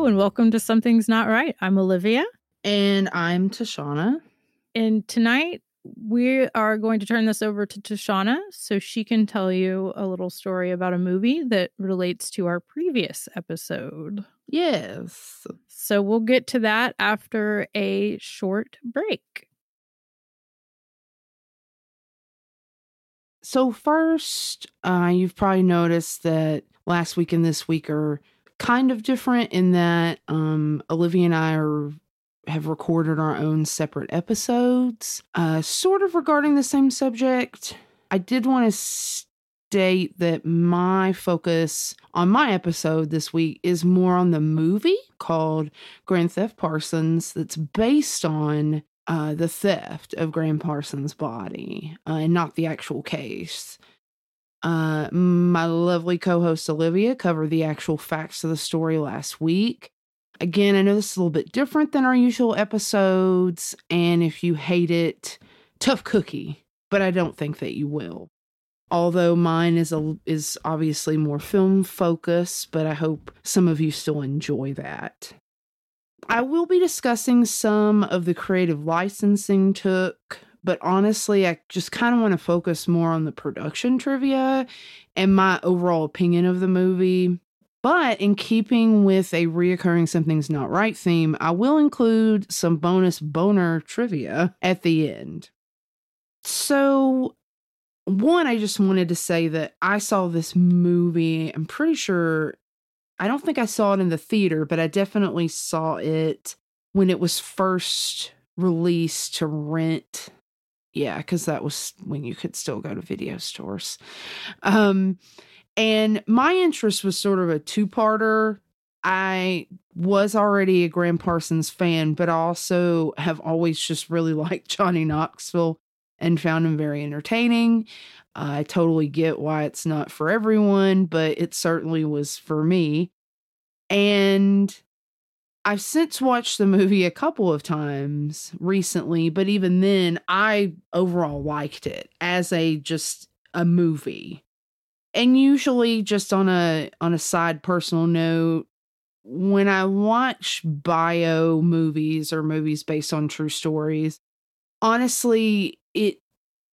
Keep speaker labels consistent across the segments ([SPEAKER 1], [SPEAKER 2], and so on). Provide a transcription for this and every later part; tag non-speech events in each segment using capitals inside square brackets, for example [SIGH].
[SPEAKER 1] Hello and welcome to Something's Not Right. I'm Olivia.
[SPEAKER 2] And I'm Tashana.
[SPEAKER 1] And tonight we are going to turn this over to Tashana so she can tell you a little story about a movie that relates to our previous episode.
[SPEAKER 2] Yes.
[SPEAKER 1] So we'll get to that after a short break.
[SPEAKER 2] So, first, uh, you've probably noticed that last week and this week are kind of different in that um, Olivia and I are have recorded our own separate episodes, uh, sort of regarding the same subject. I did want to state that my focus on my episode this week is more on the movie called Grand Theft Parsons, that's based on uh, the theft of Gram Parsons' body uh, and not the actual case. Uh, my lovely co host Olivia covered the actual facts of the story last week. Again, I know this is a little bit different than our usual episodes, and if you hate it, tough cookie, but I don't think that you will. Although mine is a, is obviously more film focused, but I hope some of you still enjoy that. I will be discussing some of the creative licensing took but honestly, I just kind of want to focus more on the production trivia and my overall opinion of the movie. But in keeping with a reoccurring Something's Not Right theme, I will include some bonus boner trivia at the end. So, one, I just wanted to say that I saw this movie, I'm pretty sure, I don't think I saw it in the theater, but I definitely saw it when it was first released to rent yeah, because that was when you could still go to video stores. Um, and my interest was sort of a two parter. I was already a Gram Parsons fan, but also have always just really [LAUGHS] liked Johnny Knoxville and found him very entertaining. I totally get why it's not for everyone, but it certainly was for me. And I've since watched the movie a couple of times recently, but even then, I overall liked it as a just a movie. And usually, just on a on a side personal note, when I watch bio movies or movies based on true stories, honestly, it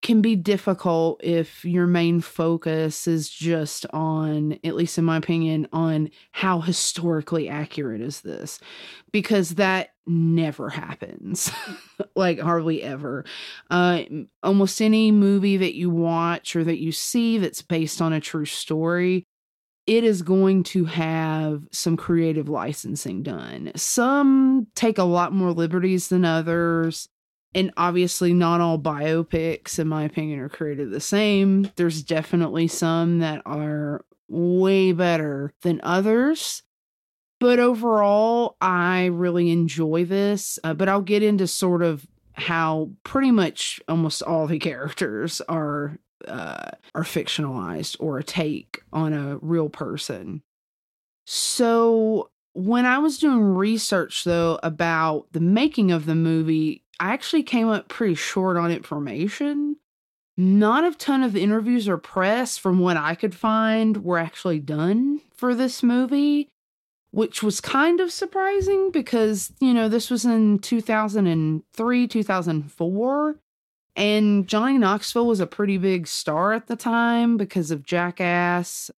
[SPEAKER 2] can be difficult if your main focus is just on, at least in my opinion, on how historically accurate is this, because that never happens, [LAUGHS] like hardly ever. Uh, almost any movie that you watch or that you see that's based on a true story. It is going to have some creative licensing done. Some take a lot more liberties than others and obviously not all biopics in my opinion are created the same. There's definitely some that are way better than others. But overall i really enjoy this uh, but i'll get into sort of how pretty much almost all the [LAUGHS] characters are uh, are fictionalized or a take on a real person. So when i was doing research though about the making of the movie I actually came up pretty short on information. Not a ton of interviews or press, from what I could find, were actually done for this movie, which was kind of surprising because, you know, this was in 2003, 2004. And Johnny Knoxville was a pretty big star at the time because of Jackass.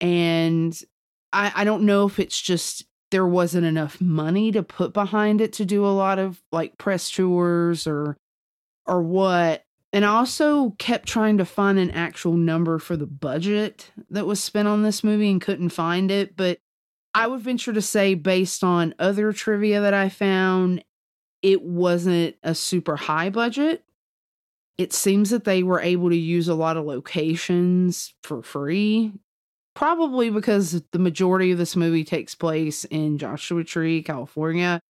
[SPEAKER 2] And I, I don't know if it's just there wasn't enough money to put behind it to do a lot of like press tours or or what. And I also kept trying to find an actual number for the budget that was spent on this movie and couldn't find it. But I would venture to say based on other trivia that I found it wasn't a super high budget. It seems that they were able to use a lot of locations for free probably because the majority of this movie takes place in Joshua Tree, California,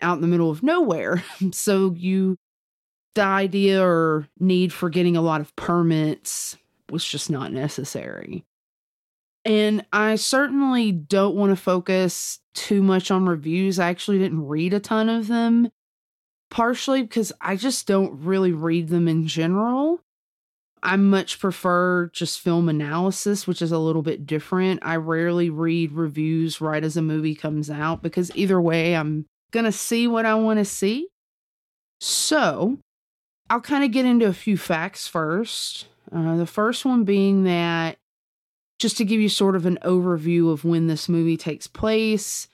[SPEAKER 2] out in the middle of nowhere. [LAUGHS] so you the idea or need for getting a lot of permits was just not necessary. And I certainly don't want to focus too much on reviews. I actually didn't read a ton of them, partially because I just don't really read them in general. I much prefer just film analysis, which is a little bit different. I rarely read reviews right as a movie comes out because either way, I'm going to see what I want to see. So I'll kind of get into a few facts first. Uh, the first one being that just to give you sort of an overview of when this movie takes place,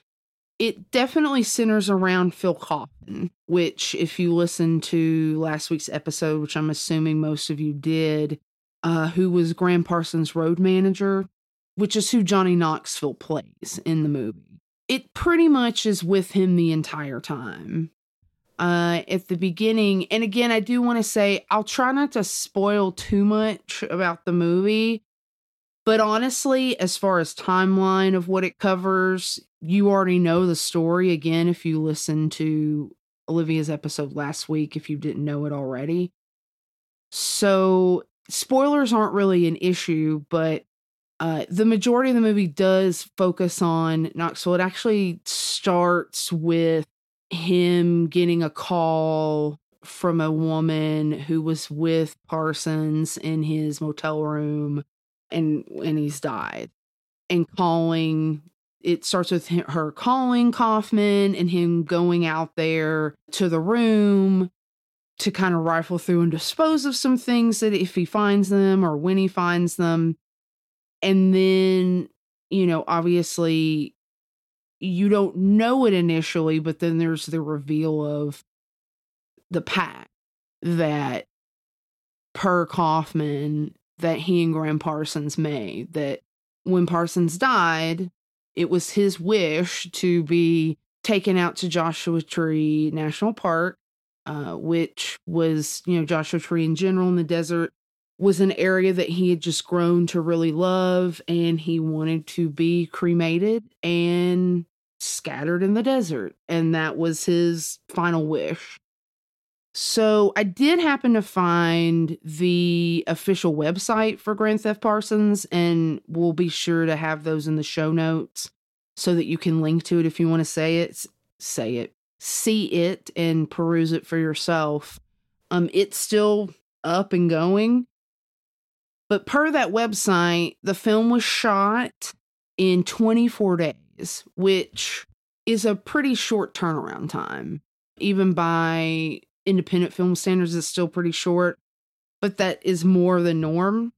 [SPEAKER 2] it definitely centers around Phil Kaufman, which, if you listen to last week's episode, which I'm assuming most of you did, uh, who was Gram Parsons' road manager, which is who Johnny Knoxville plays in the movie. It pretty much is with him the entire time. Uh, at the beginning, and again, I do want to say I'll try not to spoil too much about the movie but honestly, as far as timeline of what it covers, you already know the story again if you listen to Olivia's episode last week, if you didn't know it already. So, spoilers aren't really an issue, but uh, the majority of the movie does focus on Knoxville. It actually starts with him getting a call from a woman who was with Parsons in his motel room and and he's died and calling it starts with her calling Kaufman and him going out there to the room to kind of rifle through and dispose of some things that if he finds them or when he finds them. And then, you know, obviously you don't know it initially, but then there's the reveal of the pact that per Kaufman that he and Gram Parsons made. That when Parsons died, it was his wish to be taken out to Joshua Tree National Park, uh, which was, you know, Joshua Tree in general in the desert was an area that he had just grown to really love and he wanted to be cremated and scattered in the desert. And that was his final wish. So I did happen to find the official website for Grand Theft Parsons, and we'll be sure to have those in the show notes so that you can link to it if you want to say it, say it, see it, and peruse it for yourself. Um, it's still up and going, but per that website, the film was shot in 24 days, which is a pretty short turnaround time, even by independent film standards is still pretty short, but that is more the norm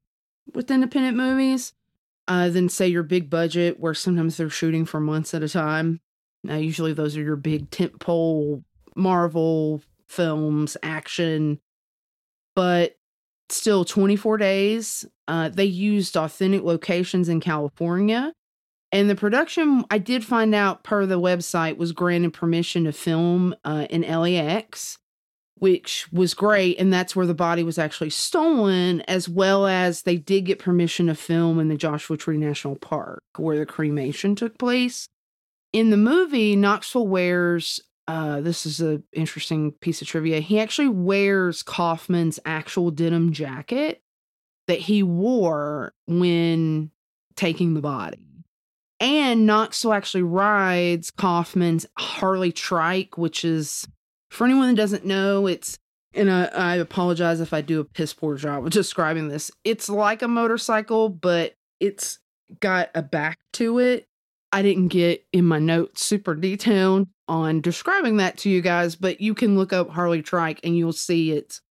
[SPEAKER 2] with independent movies uh, than, say, your big budget, where sometimes they're shooting for months at a time. Now, usually those are your big tentpole Marvel films, action, but still 24 days. Uh, they used authentic locations in California. And the production, I did find out per the website, was granted permission to film uh, in LAX which was great. And that's where the body was actually stolen, as well as they did get permission to film in the Joshua Tree National Park where the cremation took place. In the movie, Knoxville wears uh, this is an interesting piece of trivia. He actually wears Kaufman's actual denim jacket that he wore when taking the body. And Knoxville actually rides Kaufman's Harley trike, which is for anyone that doesn't know, it's and I, I apologize if I do a piss poor job of [LAUGHS] describing this. It's like a motorcycle, but it's got a back to it. I didn't get in my notes super detailed on describing that to you guys, but you can look up Harley Trike and you'll see it's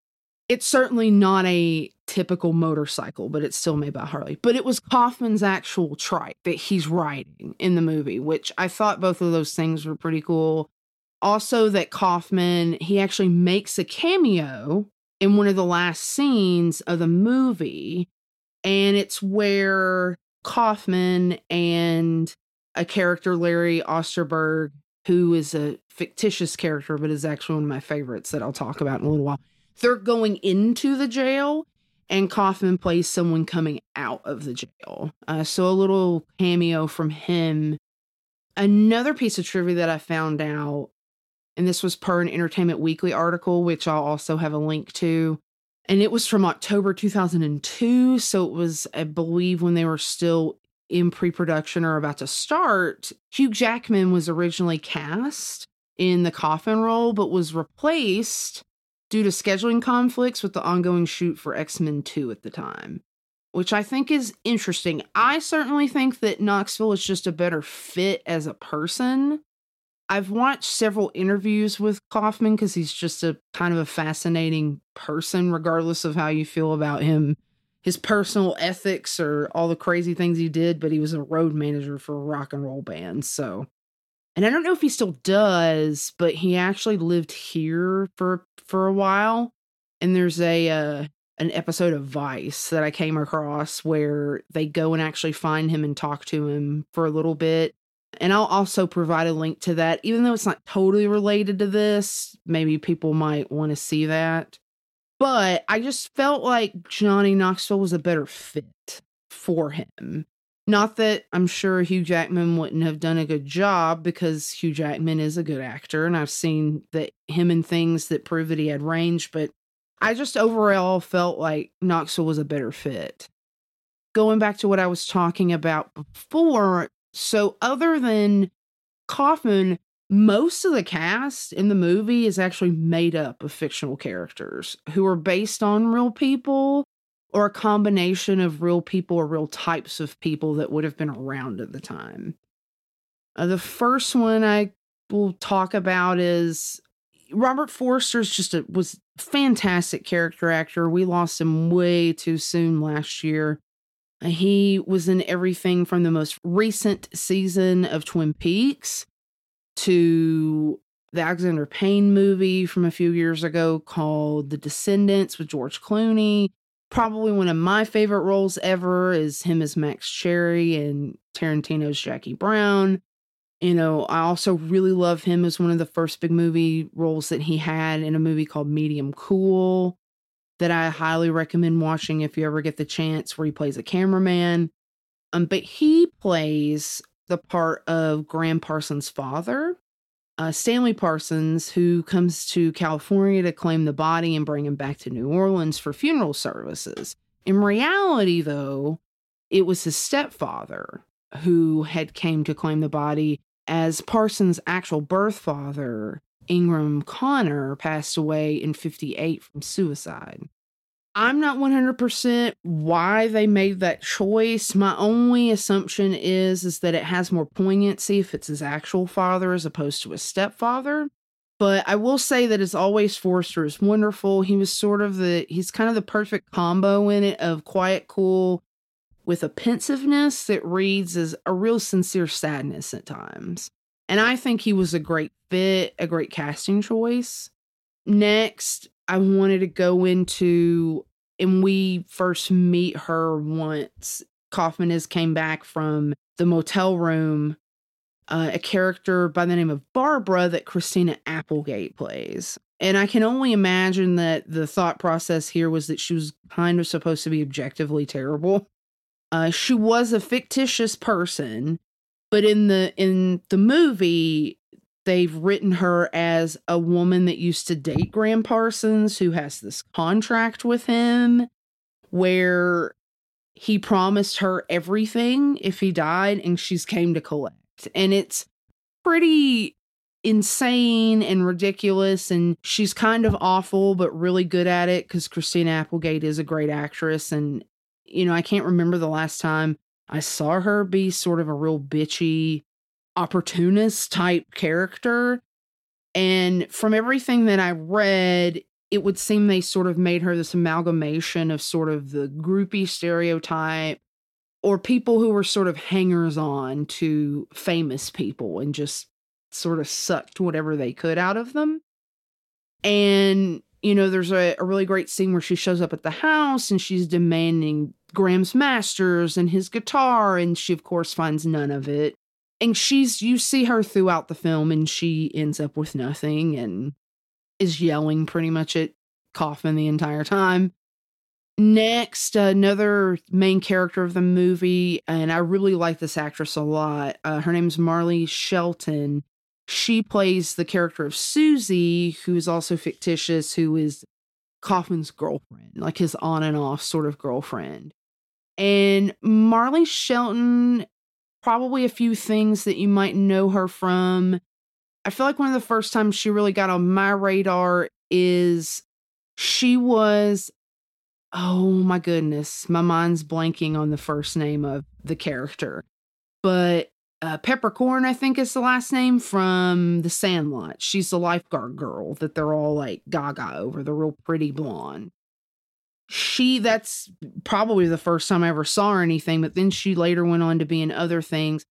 [SPEAKER 2] it's certainly not a typical motorcycle, but it's still made by Harley. But it was Kaufman's actual trike that he's riding in the movie, which I thought both of those things were pretty cool also that Kaufman he actually makes a cameo in one of the last scenes of the movie and it's where Kaufman and a character Larry Osterberg who is a fictitious character but is actually one of my favorites that I'll talk about in a little while they're going into the jail and Kaufman plays someone coming out of the jail. Uh, so a little cameo from him. Another piece of trivia that I found out and this was per an Entertainment Weekly article, which I'll also have a link to. And it was from October 2002. So it was, I believe, when they were still in pre production or about to start. Hugh Jackman was originally cast in the Kaufman role, but was replaced due to scheduling conflicts with the ongoing shoot for X Men 2 at the time, which I think is interesting. I certainly think that Knoxville is just a better fit as a person. I've watched several interviews with Kaufman because he's just a kind of a fascinating person, regardless of how you feel about him, his personal ethics or all the crazy things he did. But he was a road manager for a rock and roll band. So and I don't know if he still does, but he actually lived here for for a while. And there's a uh, an episode of Vice that I came across where they go and actually find him and talk to him for a little bit. And I'll also provide a link to that, even though it's not totally related to this. Maybe people might want to see that. But I just felt like Johnny Knoxville was a better fit for him. Not that I'm sure Hugh Jackman wouldn't have done a good job because Hugh Jackman is a good actor and I've seen that him in things that prove that he had range, but I just overall felt like Knoxville was a better fit. Going back to what I was talking about before, so other than Kaufman, most of the cast in the movie is actually made up of fictional characters who are based on real people or a combination of real people or real types of people that would have been around at the time. Uh, the first one I will talk about is Robert Forster's just a was fantastic character actor. We lost him way too soon last year. He was in everything from the most recent season of Twin Peaks to the Alexander Payne movie from a few years ago called The Descendants with George Clooney probably one of my favorite roles ever is him as Max Cherry and Tarantino's Jackie Brown. You know, I also really love him as one of the first big movie roles that he had in a movie called Medium Cool that I highly recommend watching if you ever get the chance where he plays a cameraman. Um, but he plays the part of Gram Parsons' father uh, Stanley Parsons, who comes to California to claim the body and bring him back to New Orleans for funeral services. In reality, though, it was his stepfather who had came to claim the body as Parsons' actual birth father, Ingram Connor, passed away in 58 from suicide. I'm not 100% why they made that choice. My only assumption is is that it has more poignancy if it's his actual father as opposed to his stepfather. But I will say that as always Forster is wonderful. He was sort of the he's kind of the perfect combo in it of quiet cool with a pensiveness that reads as a real sincere sadness at times. And I think he was a great fit, a great casting choice. Next, I wanted to go into, and we first meet her once Kaufman has came back from the motel room, uh, a character by the name of Barbara that Christina Applegate plays. And I can only imagine that the thought process here was that she was kind of supposed to be objectively terrible. Uh, she was a fictitious person, but in the in the movie, they've written her as a woman that used to date Gram Parsons, who has this contract with him where he promised her everything if he died, and she's came to collect. And it's pretty insane and ridiculous and she's kind of awful but really good at it because christina applegate is a great actress and you know i can't remember the last time i saw her be sort of a real bitchy opportunist type character. And from everything that I read, it would seem they sort of made her this amalgamation of sort of the groupie stereotype or people who were sort of hangers on to famous people and just sort of sucked whatever they could out of them. And, you know, there's a, a really great scene where she shows up at the house and she's demanding Gram's masters and his guitar. And she, of course, finds none of it and she's you see her throughout the film and she ends up with nothing and is yelling pretty much at Kaufman the entire time. Next, another main character of the movie, and I really like this actress a lot. Uh, her name's Marley Shelton. She plays the character of Susie, who is also fictitious, who is Kaufman's girlfriend, like his on and off sort of girlfriend. And Marley Shelton probably a few things that you might know her from. I feel like one of the first times she really got on my radar is She was, oh my goodness, my mind's blanking on the first name of the character, but uh, Peffercorn, I think is the last name from The Sandlot. She's the lifeguard girl that they're all like gaga over, the real pretty blonde. She, that's probably the first time I ever saw her anything, but then she later went on to be in other things.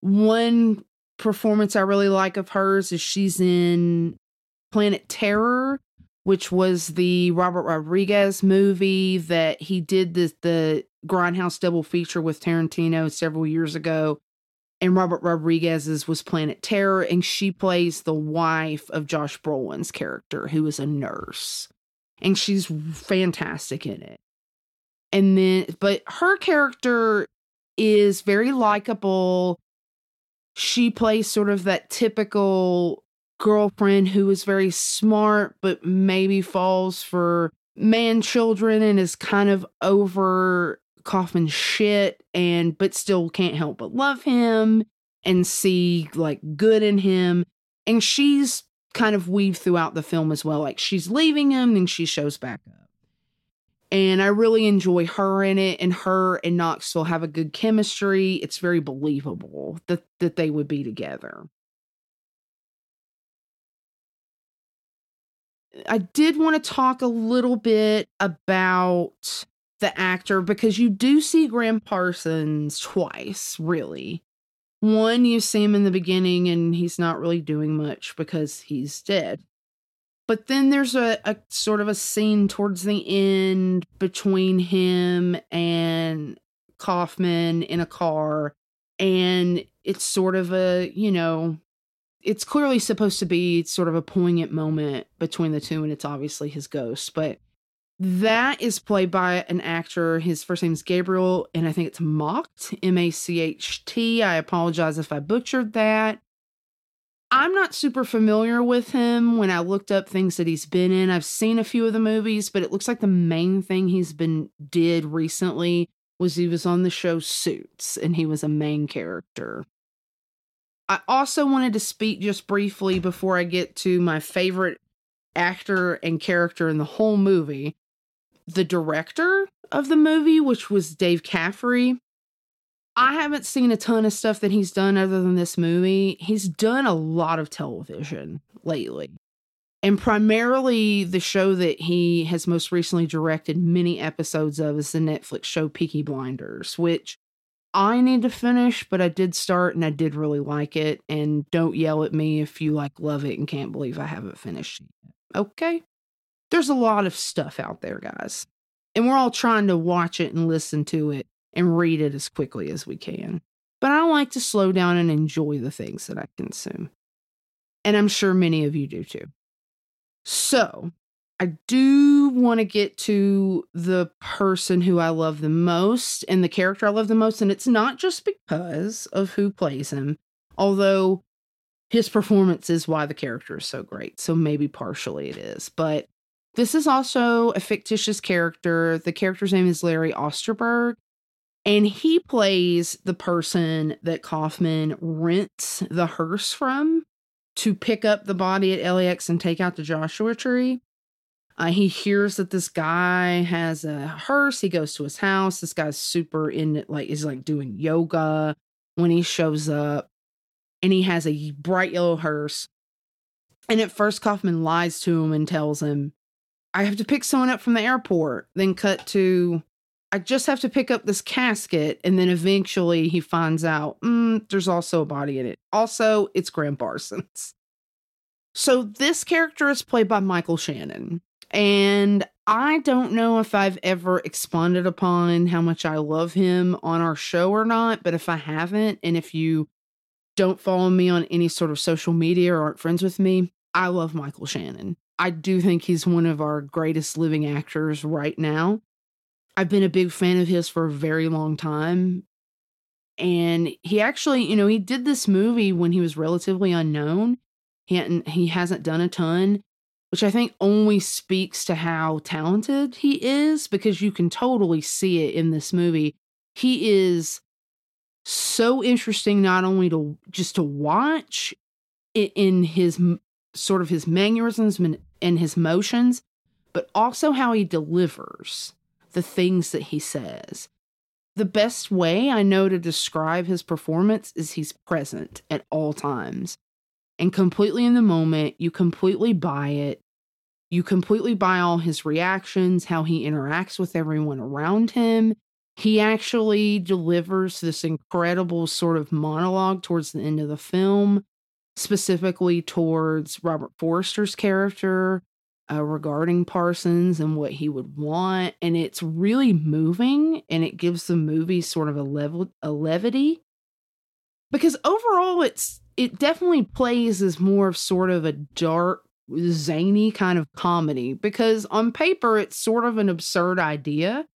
[SPEAKER 2] One performance I really like of hers is she's in Planet Terror, which was the Robert Rodriguez movie that he did the the Grindhouse double feature with Tarantino several years ago and Robert Rodriguez's was Planet Terror, and she plays the wife of Josh Brolin's character, who is a nurse, and she's fantastic in it. And then, but her character is very likable. She plays sort of that typical girlfriend who is very smart, but maybe falls for man children and is kind of over Kaufman shit and but still can't help but love him and see like good in him. And she's kind of weaved throughout the film as well. Like she's leaving him, then she shows back up. And I really enjoy her in it, and her and Knoxville have a good chemistry. It's very believable that, that they would be together. I did want to talk a little bit about the actor because you do see Gram Parsons twice, really. One, you see him in the beginning and he's not really doing much because he's dead. But then there's a, a sort of a scene towards the end between him and Kaufman in a car. And it's sort of a, you know, it's clearly supposed to be sort of a poignant moment between the two, and it's obviously his ghost. But that is played by an actor. His first name is Gabriel, and I think it's Macht, M A C H T. I apologize if I butchered that. I'm not super familiar with him when I looked up things that he's been in. I've seen a few of the movies, but it looks like the main thing he's been did recently was he was on the show Suits and he was a main character. I also wanted to speak just briefly before I get to my favorite actor and character in the whole movie the director of the movie, which was Dave Caffrey. I haven't seen a ton of stuff that he's done other than this movie. He's done a lot of television lately. And primarily, the show that he has most recently directed many episodes of is the Netflix show Peaky Blinders, which I need to finish, but I did start and I did really like it. And don't yell at me if you like love it and can't believe I haven't finished it. Okay? There's a lot of stuff out there, guys. And we're all trying to watch it and listen to it and read it as quickly as we can. But I like to slow down and enjoy the things that I consume. And I'm sure many of you do too. So, I do want to get to the person who I love the most and the character I love the most. And it's not just because of who plays him, although his performance is why the character is so great. So maybe partially it is. But this is also a fictitious character. The character's name is Larry Osterberg, and he plays the person that Kaufman rents the hearse from to pick up the body at LAX and take out the Joshua tree. Uh, he hears that this guy has a hearse. He goes to his house. This guy's super in like is like doing yoga when he shows up, and he has a bright yellow hearse. And at first, Kaufman lies to him and tells him I have to pick someone up from the airport, then cut to I just have to pick up this casket, and then eventually he finds out mm, there's also a body in it. Also, it's Gram Parsons. So this character is played by Michael Shannon, and I don't know if I've ever expounded upon how much I love him on our show or not, but if I haven't, and if you don't follow me on any sort of social media or aren't friends with me, I love Michael Shannon. I do think he's one of our greatest living actors right now. I've been a big fan of his for a very long time. And he actually, you know, he did this movie when he was relatively unknown. He hadn't he hasn't done a ton, which I think only speaks to how talented he is because you can totally see it in this movie. He is so interesting not only to just to watch in his sort of his mannerisms and his motions, but also how he delivers the things that he says. The best way I know to describe his performance is he's present at all times and completely in the moment. You completely buy it. You completely buy all his reactions, how he interacts with everyone around him. He actually delivers this incredible sort of monologue towards the end of the film, specifically towards Robert Forster's character uh, regarding Parsons and what he would want. And it's really moving and it gives the movie sort of a level, a levity. Because overall, it's it definitely plays as more of sort of a dark, zany kind of comedy because on paper it's sort of an absurd idea.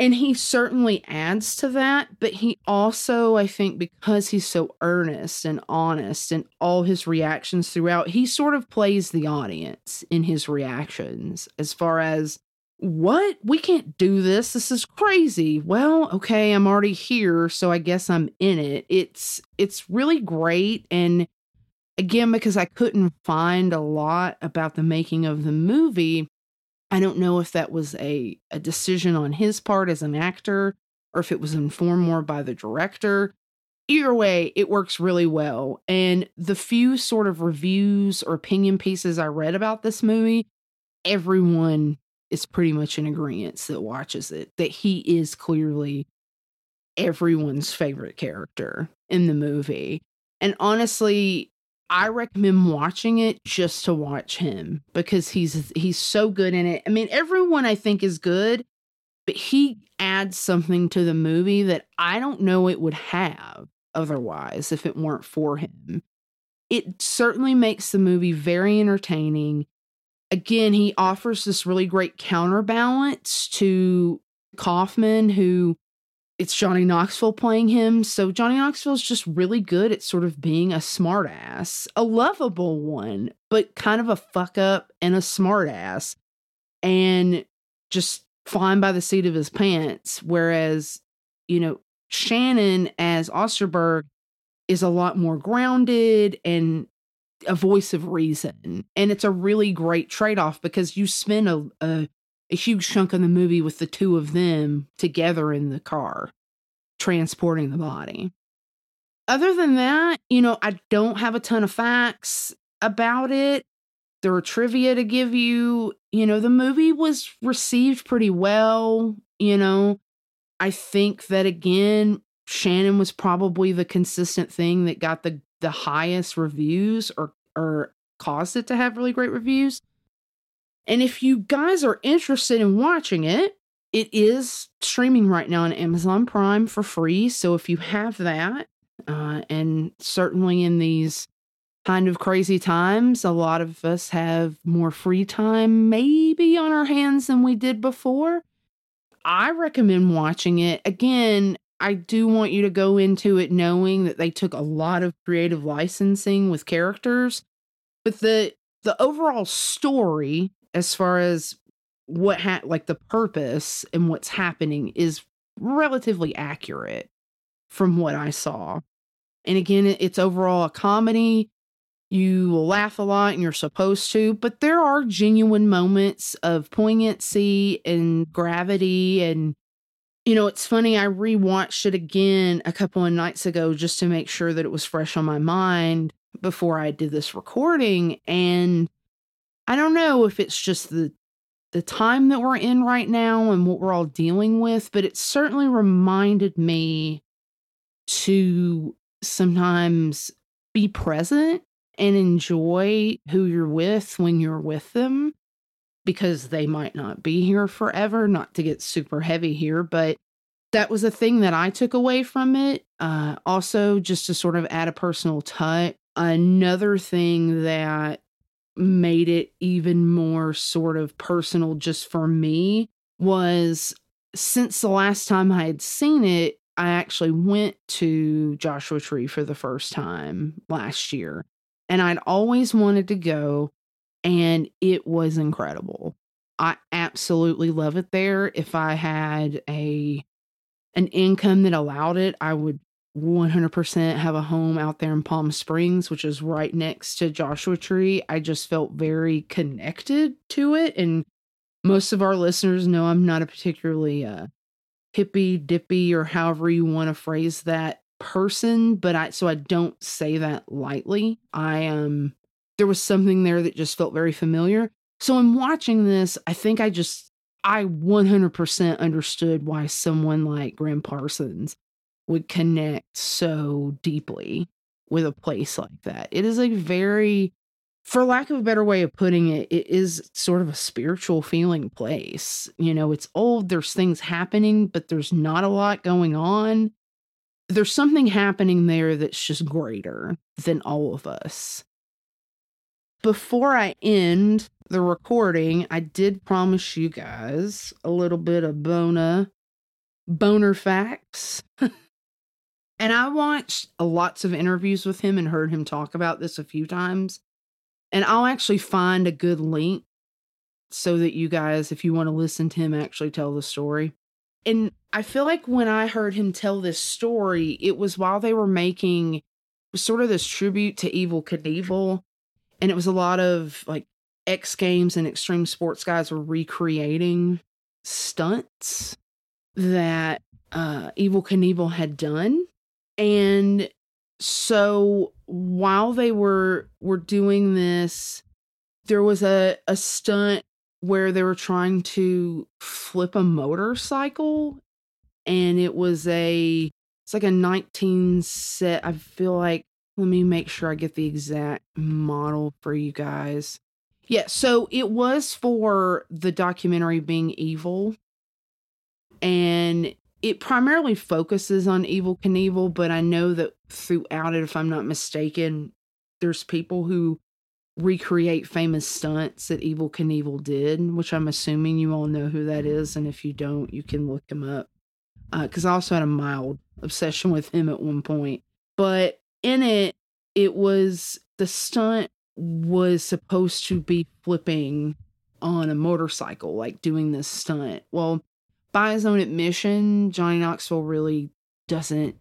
[SPEAKER 2] And he certainly adds to that, but he also, I think, because he's so earnest and honest and all his reactions throughout, he sort of plays the audience in his reactions as far as what? We can't do this. This is crazy. Well, okay, I'm already here, so I guess I'm in it. It's it's really great and again because I couldn't find a lot about the making of the movie, I don't know if that was a a decision on his part as an actor or if it was informed more by the director. Either way, it works really well. And the few sort of reviews or opinion pieces I read about this movie, everyone is pretty much in agreement that watches it that he is clearly everyone's favorite character in the movie. And honestly, I recommend watching it just to watch him because he's he's so good in it. I mean, everyone I think is good, but he adds something to the movie that I don't know it would have otherwise if it weren't for him. It certainly makes the movie very entertaining again, he offers this really great counterbalance to Kaufman, who it's Johnny Knoxville playing him. So Johnny Knoxville is just really good at sort of being a smartass, a lovable one, but kind of a fuck up and a smartass, and just flying by the seat of his pants. Whereas, you know, Shannon as Osterberg is a lot more grounded and a voice of reason. And it's a really great trade off because you spend a, a, a huge chunk of the movie with the two of them together in the car, transporting the body. Other than that, you know, I don't have a ton of facts about it. There are trivia to give you. You know, the movie was received pretty well. You know, I think that again, Shannon was probably the consistent thing that got the the highest reviews or or caused it to have really great reviews. And if you guys are interested in watching it, it is streaming right now on Amazon Prime for free. So if you have that, uh, and certainly in these kind of crazy times, a lot of us have more free time maybe on our hands than we did before. I recommend watching it. Again, I do want you to go into it knowing that they took a lot of creative licensing with characters, but the the overall story as far as what ha- like the purpose and what's happening is relatively accurate from what I saw. And again, it's overall a comedy. You will laugh a lot and you're supposed to, but there are genuine moments of poignancy and gravity and you know, it's funny, I rewatched it again a couple of nights ago just to make sure that it was fresh on my mind before I did this recording. And I don't know if it's just the the time that we're in right now and what we're all dealing with, but it certainly reminded me to sometimes be present and enjoy who you're with when you're with them because they might not be here forever, not to get super heavy here, but that was a thing that I took away from it. Uh, also, just to sort of add a personal touch, another thing that made it even more sort of personal just for me was since the last time I had seen it, I actually went to Joshua Tree for the first time last year. And I'd always wanted to go and it was incredible. I absolutely love it there. If I had a an income that allowed it, I would 100% have a home out there in Palm Springs, which is right next to Joshua Tree. I just felt very connected to it and most of our listeners know I'm not a particularly uh, hippy dippy or however you want to phrase that person, but I so I don't say that lightly. I um there was something there that just felt very familiar. So I'm watching this, I think I just I 100% understood why someone like Gram Parsons would connect so deeply with a place like that. It is a very for lack of a better way of putting it, it is sort of a spiritual feeling place. You know, it's old, there's things happening, but there's not a lot going on. There's something happening there that's just greater than all of us. Before I end the recording, I did promise you guys a little bit of bona boner facts. [LAUGHS] and I watched lots of interviews with him and heard him talk about this a few times. And I'll actually find a good link so that you guys, if you want to listen to him actually tell the story. And I feel like when I heard him tell this story, it was while they were making sort of this tribute to Evel Knievel. And it was a lot of like X Games and extreme sports guys were recreating stunts that uh, Evel Knievel had done. And so while they were were doing this there was a a stunt where they were trying to flip a motorcycle. And it was a it's like a 19 set. I feel like let me make sure i get the exact model for you guys. Yeah so it was for the documentary being Evel. And it primarily focuses on Evel Knievel, but I know that throughout it, if I'm not mistaken, there's people who recreate famous stunts that Evel Knievel did, which I'm assuming you all know who that is. And if you don't, you can look him up. Because uh, I also had a mild obsession with him at one point. But in it, it was the stunt was supposed to be flipping on a motorcycle, like doing this stunt. Well, by his own admission, Johnny Knoxville really doesn't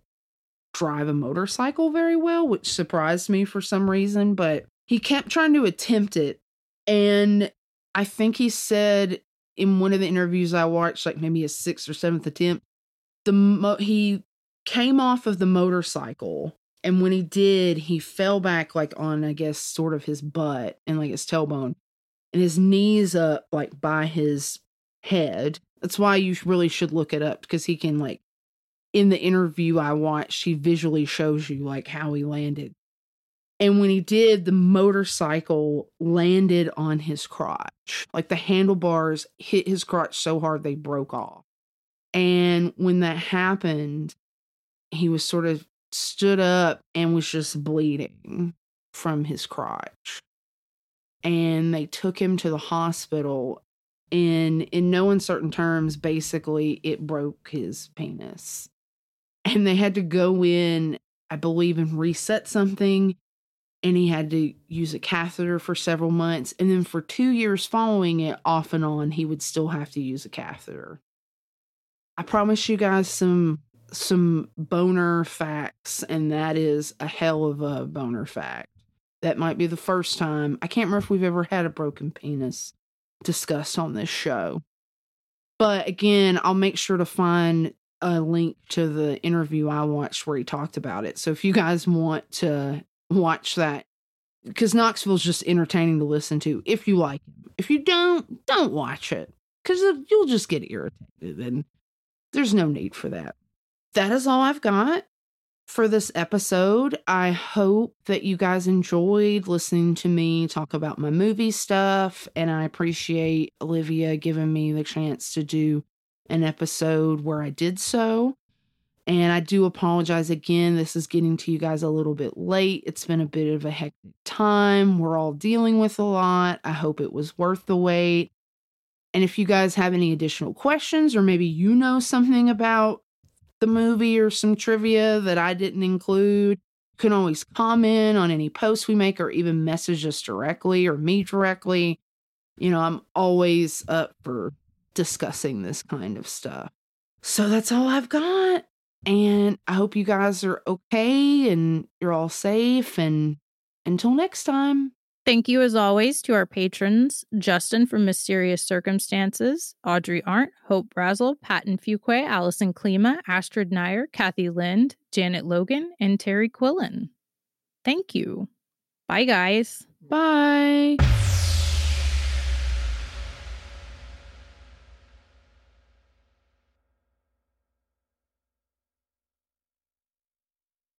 [SPEAKER 2] drive a motorcycle very well, which surprised me for some reason, but he kept trying to attempt it. And I think he said in one of the interviews I watched, like maybe a sixth or seventh attempt, the mo- he came off of the motorcycle and when he did, he fell back like on, I guess, sort of his butt and like his tailbone, and his knees up like by his head. That's why you really should look it up because he can like in the interview I watched, he visually shows you like how he landed. And when he did, the motorcycle landed on his crotch. Like the handlebars hit his crotch so hard they broke off. And when that happened, he was sort of stood up and was just bleeding from his crotch. And they took him to the hospital and in no uncertain terms basically it broke his penis. And they had to go in i believe and reset something and he had to use a catheter for several months and then for 2 years following it off and on he would still have to use a catheter. I promise you guys some some boner facts and that is a hell of a boner fact. That might be the first time. I can't remember if we've ever had a broken penis discussed on this show. But again, I'll make sure to find a link to the interview I watched where he talked about it. So if you guys want to watch that, because Knoxville's just entertaining to listen to if you like him. If you don't, don't watch it because you'll just get irritated and there's no need for that. That is all I've got for this episode. I hope that you guys enjoyed listening to me talk about my movie stuff, and I appreciate Olivia giving me the chance to do an episode where I did so. And I do apologize again. This is getting to you guys a little bit late. It's been a bit of a hectic time. We're all dealing with a lot. I hope it was worth the wait. And if you guys have any additional questions, or maybe you know something about the movie or some trivia that I didn't include, you can always comment on any posts we make or even message us directly or me directly. You know, I'm always up for discussing this kind of stuff. So that's all I've got. And I hope you guys are okay and you're all safe. And until next time.
[SPEAKER 1] Thank you, as always, to our patrons Justin from Mysterious Circumstances, Audrey Arndt, Hope Brazel, Patton Fuquay, Allison Klima, Astrid Nair, Kathy Lind, Janet Logan, and Terry Quillen. Thank you. Bye, guys.
[SPEAKER 2] Bye.